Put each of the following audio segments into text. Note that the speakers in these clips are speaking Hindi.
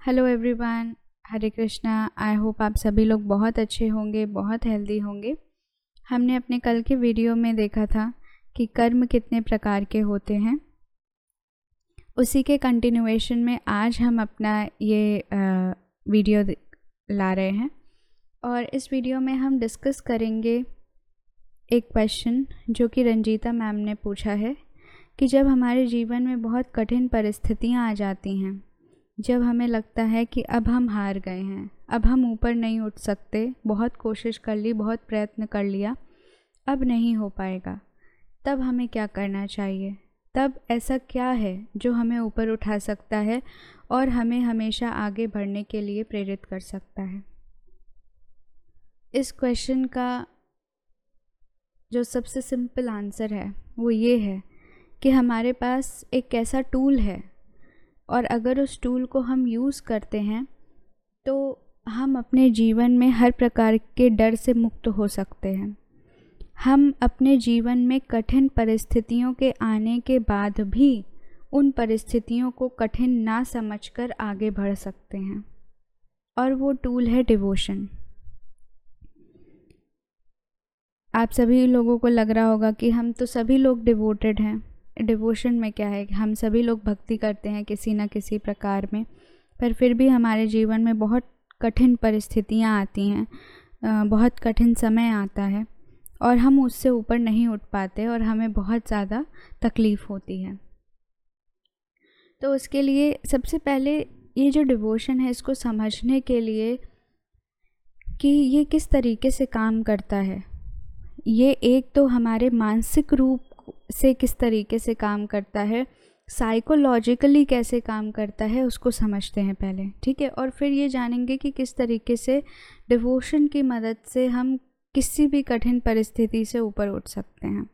Hello everyone Hare Krishna I hope आप सभी लोग बहुत अच्छे होंगे, बहुत हेल्दी होंगे। हमने अपने कल के वीडियो में देखा था कि कर्म कितने प्रकार के होते हैं। उसी के कंटिन्यूएशन में आज हम अपना ये वीडियो ला रहे हैं। और इस वीडियो में हम डिस्कस करेंगे एक क्वेश्चन जो कि रंजीता मैम ने पूछा है कि जब हमारे जीवन में बहुत कठिन परिस्थितियाँ आ जाती हैं जब हमें लगता है कि अब हम हार गए हैं, अब हम ऊपर नहीं उठ सकते, बहुत कोशिश कर ली, बहुत प्रयत्न कर लिया, अब नहीं हो पाएगा, तब हमें क्या करना चाहिए? तब ऐसा क्या है जो हमें ऊपर उठा सकता है और हमें हमेशा आगे बढ़ने के लिए प्रेरित कर सकता है? इस क्वेश्चन का जो सबसे सिंपल आंसर है, वो ये है कि हमारे पास एक ऐसा टूल है और अगर उस टूल को हम यूज़ करते हैं तो हम अपने जीवन में हर प्रकार के डर से मुक्त हो सकते हैं। हम अपने जीवन में कठिन परिस्थितियों के आने के बाद भी उन परिस्थितियों को कठिन ना समझकर आगे बढ़ सकते हैं। और वो टूल है डिवोशन आप सभी लोगों को लग रहा होगा कि हम तो सभी लोग डिवोटेड हैं। डिवोशन में क्या है? हम सभी लोग भक्ति करते हैं किसी न किसी प्रकार में, पर फिर भी हमारे जीवन में बहुत कठिन परिस्थितियाँ आती हैं बहुत कठिन समय आता है, और हम उससे ऊपर नहीं उठ पाते और हमें बहुत ज़्यादा तकलीफ़ होती है। तो उसके लिए सबसे पहले ये जो डिवोशन है, इसको समझने के लिए कि ये किस तरीके से काम करता है। ये एक तो हमारे मानसिक रूप से किस तरीके से काम करता है साइकोलॉजिकली कैसे काम करता है, उसको समझते हैं पहले, ठीक है? और फिर ये जानेंगे कि किस तरीके से डिवोशन की मदद से हम किसी भी कठिन परिस्थिति से ऊपर उठ सकते हैं।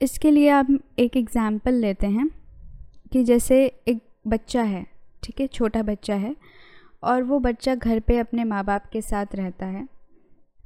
इसके लिए आप एक एग्ज़ाम्पल लेते हैं कि जैसे एक बच्चा है, ठीक है? छोटा बच्चा है और वो बच्चा घर पे अपने माँ बाप के साथ रहता है।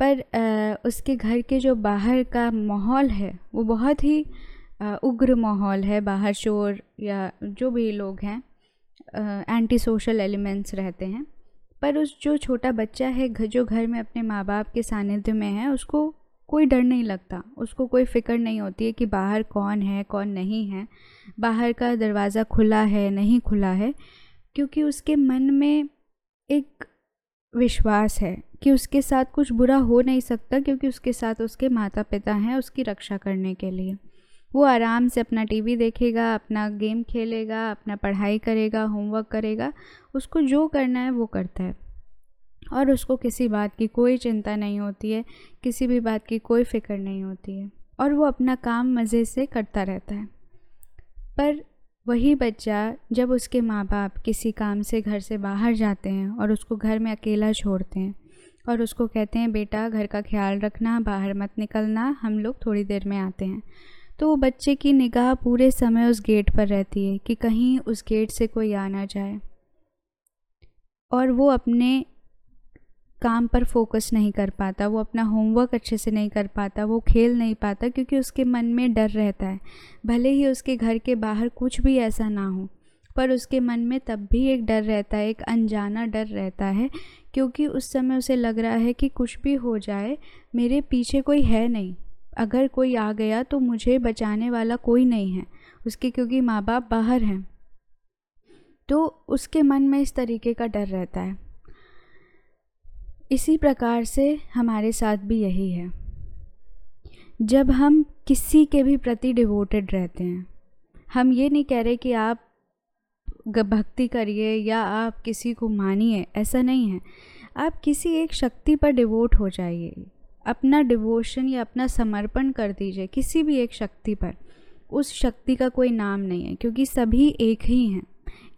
पर आ, उसके घर के जो बाहर का माहौल है वो बहुत ही आ, उग्र माहौल है बाहर शोर या जो भी लोग हैं एंटी सोशल एलिमेंट्स रहते हैं। पर उस जो छोटा बच्चा है जो घर में अपने माँ बाप के सानिध्य में है उसको कोई डर नहीं लगता। उसको कोई फ़िक्र नहीं होती है कि बाहर कौन है कौन नहीं है। बाहर का दरवाज़ा खुला है नहीं खुला है क्योंकि उसके मन में एक विश्वास है। कि उसके साथ कुछ बुरा हो नहीं सकता क्योंकि उसके साथ उसके माता पिता हैं उसकी रक्षा करने के लिए। वो आराम से अपना टीवी देखेगा, अपना गेम खेलेगा, अपना पढ़ाई करेगा, होमवर्क करेगा, उसको जो करना है वो करता है। और उसको किसी बात की कोई चिंता नहीं होती है, किसी भी बात की कोई फ़िक्र नहीं होती है। और वो अपना काम मज़े से करता रहता है। पर वही बच्चा जब उसके माँ बाप किसी काम से घर से बाहर जाते हैं और उसको घर में अकेला छोड़ते हैं और उसको कहते हैं, बेटा, घर का ख्याल रखना, बाहर मत निकलना, हम लोग थोड़ी देर में आते हैं। तो वो बच्चे की निगाह पूरे समय उस गेट पर रहती है कि कहीं उस गेट से कोई आ ना जाए। और वो अपने काम पर फोकस नहीं कर पाता, वो अपना होमवर्क अच्छे से नहीं कर पाता, वो खेल नहीं पाता, क्योंकि उसके मन में डर रहता है। भले ही उसके घर के बाहर कुछ भी ऐसा ना हो पर उसके मन में तब भी एक डर रहता है, एक अनजाना डर रहता है, क्योंकि उस समय उसे लग रहा है कि कुछ भी हो जाए, मेरे पीछे कोई है नहीं। अगर कोई आ गया तो मुझे बचाने वाला कोई नहीं है, उसके क्योंकि माँ बाप बाहर हैं। तो उसके मन में इस तरीके का डर रहता है। इसी प्रकार से हमारे साथ भी यही है। जब हम किसी के भी प्रति डिवोटेड रहते हैं, हम ये नहीं कह रहे कि आप भक्ति करिए या आप किसी को मानिए, ऐसा नहीं है। आप किसी एक शक्ति पर डिवोट हो जाइए। अपना डिवोशन या अपना समर्पण कर दीजिए किसी भी एक शक्ति पर। उस शक्ति का कोई नाम नहीं है, क्योंकि सभी एक ही हैं।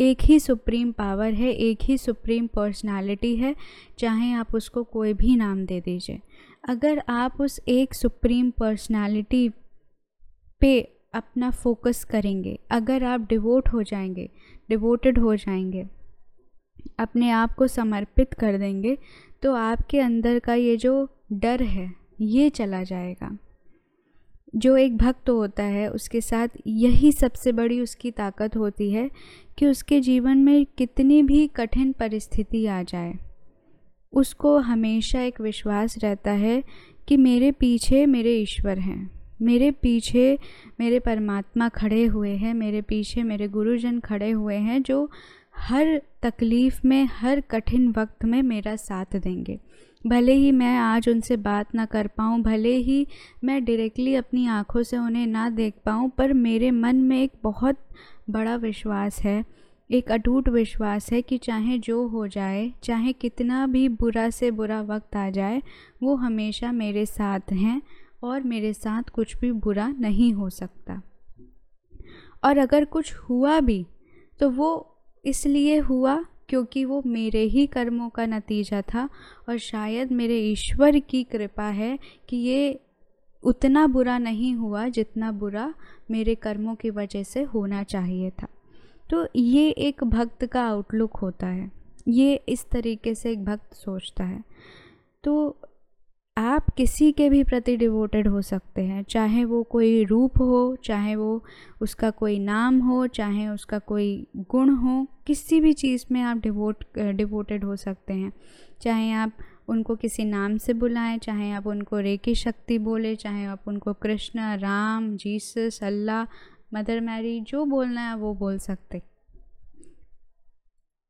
एक ही सुप्रीम पावर है, एक ही सुप्रीम पर्सनालिटी है, चाहे आप उसको कोई भी नाम दे दीजिए। अगर आप उस एक सुप्रीम पर्सनालिटी पे अपना फोकस करेंगे। अगर आप डिवोट हो जाएँगे, डिवोटेड हो जाएँगे, अपने आप को समर्पित कर देंगे तो आपके अंदर का ये जो डर है, ये चला जाएगा। जो एक भक्त होता है, उसके साथ यही सबसे बड़ी उसकी ताकत होती है कि उसके जीवन में कितनी भी कठिन परिस्थिति आ जाए, उसको हमेशा एक विश्वास रहता है कि मेरे पीछे मेरे ईश्वर हैं। मेरे पीछे मेरे परमात्मा खड़े हुए हैं, मेरे पीछे मेरे गुरुजन खड़े हुए हैं, जो हर तकलीफ़ में, हर कठिन वक्त में मेरा साथ देंगे। भले ही मैं आज उनसे बात ना कर पाऊँ, भले ही मैं डायरेक्टली अपनी आँखों से उन्हें ना देख पाऊँ, पर मेरे मन में एक बहुत बड़ा विश्वास है, एक अटूट विश्वास है कि चाहे जो हो जाए, चाहे कितना भी बुरा से बुरा वक्त आ जाए, वो हमेशा मेरे साथ हैं। और मेरे साथ कुछ भी बुरा नहीं हो सकता। और अगर कुछ हुआ भी तो वो इसलिए हुआ क्योंकि वो मेरे ही कर्मों का नतीजा था और शायद मेरे ईश्वर की कृपा है कि ये उतना बुरा नहीं हुआ जितना बुरा मेरे कर्मों की वजह से होना चाहिए था। तो ये एक भक्त का आउटलुक होता है। ये इस तरीके से एक भक्त सोचता है। तो आप किसी के भी प्रति डिवोटेड हो सकते हैं, चाहे वो कोई रूप हो, चाहे वो उसका कोई नाम हो, चाहे उसका कोई गुण हो, किसी भी चीज़ में आप डिवोट डिवोटेड हो सकते हैं। चाहे आप उनको किसी नाम से बुलाएँ, चाहे आप उनको रेकी शक्ति बोले, चाहे आप उनको Krishna, Ram, Jesus, Allah, mother Mary, जो बोलना है वो बोल सकते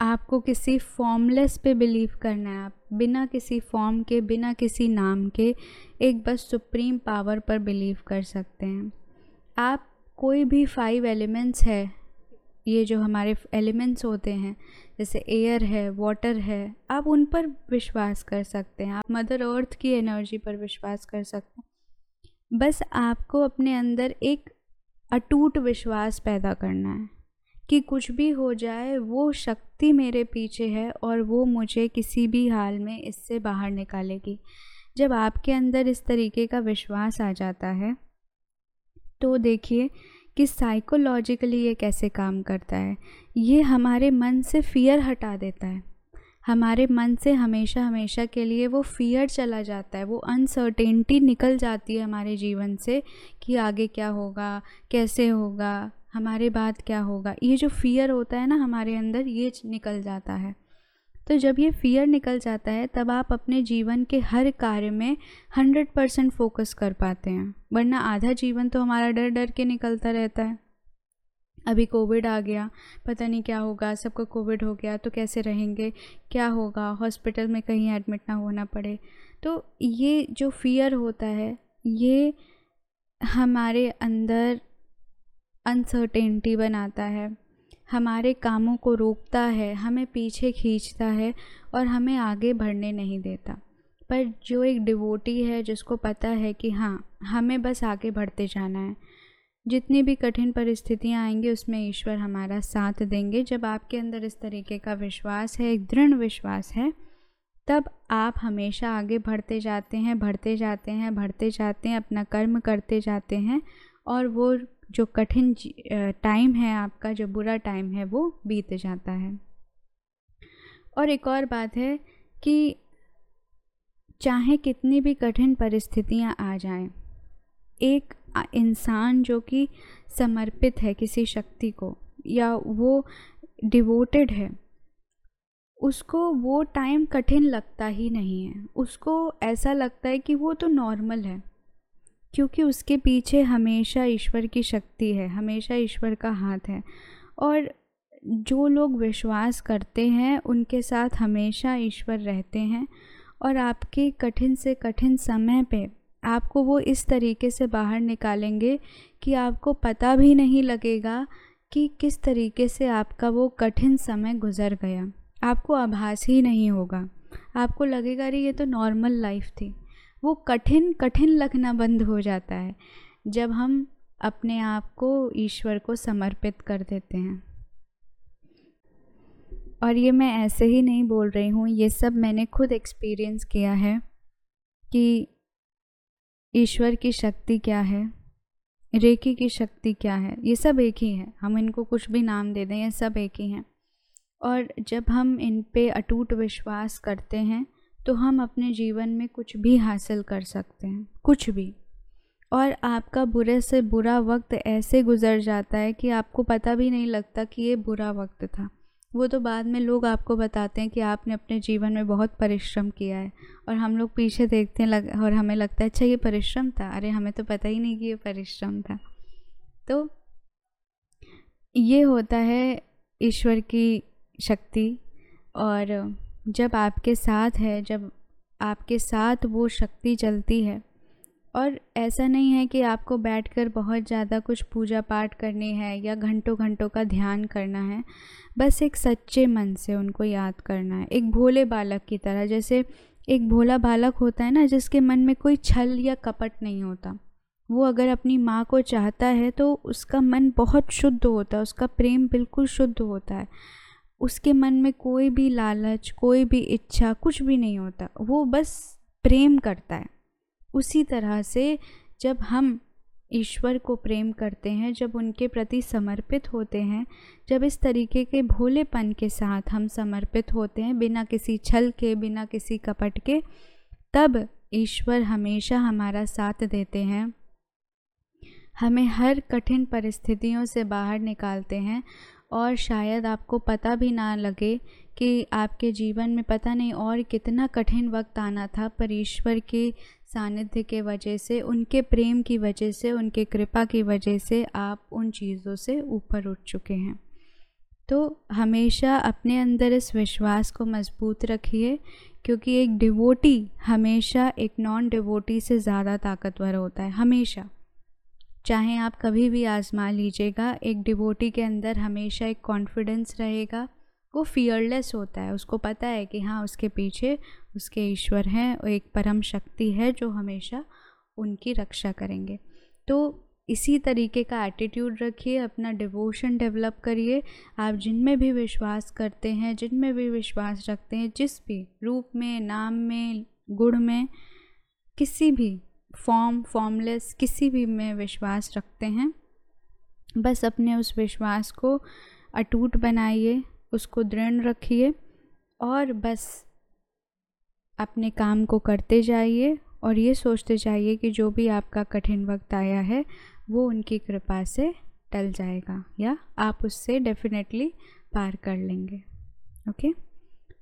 आपको किसी फॉर्मलेस पे बिलीव करना है। आप बिना किसी फॉर्म के, बिना किसी नाम के एक बस सुप्रीम पावर पर बिलीव कर सकते हैं। आप कोई भी फाइव एलिमेंट्स है, ये जो हमारे एलिमेंट्स होते हैं, जैसे एयर है वाटर है, आप उन पर विश्वास कर सकते हैं। आप मदर अर्थ की एनर्जी पर विश्वास कर सकते हैं। बस आपको अपने अंदर एक अटूट विश्वास पैदा करना है कि कुछ भी हो जाए, वो शक्ति मेरे पीछे है और वो मुझे किसी भी हाल में इससे बाहर निकालेगी। जब आपके अंदर इस तरीके का विश्वास आ जाता है तो देखिए कि साइकोलॉजिकली ये कैसे काम करता है। ये हमारे मन से फियर हटा देता है। हमारे मन से हमेशा हमेशा के लिए वो फियर चला जाता है। वो अनसर्टेनिटी निकल जाती है हमारे जीवन से कि आगे क्या होगा, कैसे होगा। हमारे बाद क्या होगा? ये जो फियर होता है ना हमारे अंदर, ये निकल जाता है। तो जब ये फियर निकल जाता है, तब आप अपने जीवन के हर कार्य में हंड्रेड परसेंट फोकस कर पाते हैं। वरना आधा जीवन तो हमारा डर डर के निकलता रहता है। अभी कोविड आ गया, पता नहीं क्या होगा, सबको कोविड हो गया तो कैसे रहेंगे? क्या होगा? हॉस्पिटल में कहीं एडमिट ना होना पड़े। तो ये जो फियर होता है, ये हमारे अंदर अनसर्टेनिटी बनाता है। हमारे कामों को रोकता है, हमें पीछे खींचता है और हमें आगे बढ़ने नहीं देता। पर जो एक डिवोटी है, जिसको पता है कि हाँ हमें बस आगे बढ़ते जाना है। जितनी भी कठिन परिस्थितियाँ आएँगी, उसमें ईश्वर हमारा साथ देंगे। जब आपके अंदर इस तरीके का विश्वास है, एक दृढ़ विश्वास है, तब आप हमेशा आगे बढ़ते जाते हैं, बढ़ते जाते हैं, बढ़ते जाते हैं, अपना कर्म करते जाते हैं और वो जो कठिन टाइम है आपका जो बुरा टाइम है वो बीत जाता है। और एक और बात है कि चाहे कितनी भी कठिन परिस्थितियाँ आ जाएँ, एक इंसान जो कि समर्पित है किसी शक्ति को या वो डिवोटेड है उसको वो टाइम कठिन लगता ही नहीं है। उसको ऐसा लगता है कि वो तो नॉर्मल है। क्योंकि उसके पीछे हमेशा ईश्वर की शक्ति है, हमेशा ईश्वर का हाथ है। और जो लोग विश्वास करते हैं, उनके साथ हमेशा ईश्वर रहते हैं। और आपके कठिन से कठिन समय पे आपको वो इस तरीके से बाहर निकालेंगे कि आपको पता भी नहीं लगेगा कि किस तरीके से आपका वो कठिन समय गुज़र गया। आपको आभास ही नहीं होगा। आपको लगेगा, अरे, ये तो नॉर्मल लाइफ थी। वो कठिन कठिन लगना बंद हो जाता है, जब हम अपने आप को ईश्वर को समर्पित कर देते हैं। और ये मैं ऐसे ही नहीं बोल रही हूँ, ये सब मैंने खुद एक्सपीरियंस किया है कि ईश्वर की शक्ति क्या है रेकी की शक्ति क्या है, ये सब एक ही है। हम इनको कुछ भी नाम दे दें, ये सब एक ही हैं। और जब हम इन पे अटूट विश्वास करते हैं तो हम अपने जीवन में कुछ भी हासिल कर सकते हैं, कुछ भी। और आपका बुरे से बुरा वक्त ऐसे गुज़र जाता है कि आपको पता भी नहीं लगता कि ये बुरा वक्त था। वो तो बाद में लोग आपको बताते हैं कि आपने अपने जीवन में बहुत परिश्रम किया है और हम लोग पीछे देखते हैं लग, और हमें लगता है अच्छा ये परिश्रम था? अरे, हमें तो पता ही नहीं कि ये परिश्रम था। तो ये होता है ईश्वर की शक्ति और जब आपके साथ है, जब आपके साथ वो शक्ति चलती है। और ऐसा नहीं है कि आपको बैठकर बहुत ज़्यादा कुछ पूजा पाठ करनी है या घंटों घंटों का ध्यान करना है। बस एक सच्चे मन से उनको याद करना है। एक भोले बालक की तरह, जैसे एक भोला बालक होता है ना, जिसके मन में कोई छल या कपट नहीं होता। वो अगर अपनी माँ को चाहता है तो उसका मन बहुत शुद्ध होता है, उसका प्रेम बिल्कुल शुद्ध होता है। उसके मन में कोई भी लालच, कोई भी इच्छा, कुछ भी नहीं होता। वो बस प्रेम करता है। उसी तरह से जब हम ईश्वर को प्रेम करते हैं, जब उनके प्रति समर्पित होते हैं, जब इस तरीके के भोलेपन के साथ हम समर्पित होते हैं, बिना किसी छल के, बिना किसी कपट के, तब ईश्वर हमेशा हमारा साथ देते हैं। हमें हर कठिन परिस्थितियों से बाहर निकालते हैं और शायद आपको पता भी ना लगे कि आपके जीवन में पता नहीं और कितना कठिन वक्त आना था पर ईश्वर के सानिध्य के वजह से, उनके प्रेम की वजह से, उनके कृपा की वजह से आप उन चीज़ों से ऊपर उठ चुके हैं। तो हमेशा अपने अंदर इस विश्वास को मज़बूत रखिए क्योंकि एक डिवोटी हमेशा एक नॉन डिवोटी से ज़्यादा ताकतवर होता है, हमेशा। चाहे आप कभी भी आजमा लीजिएगा। एक डिवोटी के अंदर हमेशा एक कॉन्फिडेंस रहेगा। वो फियरलेस होता है। उसको पता है कि हाँ उसके पीछे उसके ईश्वर हैं एक परम शक्ति है जो हमेशा उनकी रक्षा करेंगे। तो इसी तरीके का एटीट्यूड रखिए, अपना डिवोशन डेवलप करिए। आप जिनमें भी विश्वास करते हैं, जिनमें भी विश्वास रखते हैं, जिस भी रूप में, नाम में, गुण में, किसी भी फॉर्म, फॉर्मलेस किसी भी में विश्वास रखते हैं। बस अपने उस विश्वास को अटूट बनाइए, उसको दृढ़ रखिए और बस अपने काम को करते जाइए और ये सोचते जाइए कि जो भी आपका कठिन वक्त आया है, वो उनकी कृपा से टल जाएगा या आप उससे डेफिनेटली पार कर लेंगे। Okay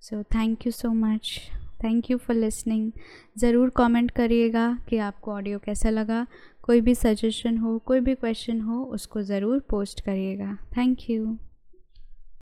so thank you so much thank you for listening ज़रूर कमेंट करिएगा कि आपको ऑडियो कैसा लगा। कोई भी सजेशन हो, कोई भी क्वेश्चन हो, उसको ज़रूर पोस्ट करिएगा। Thank you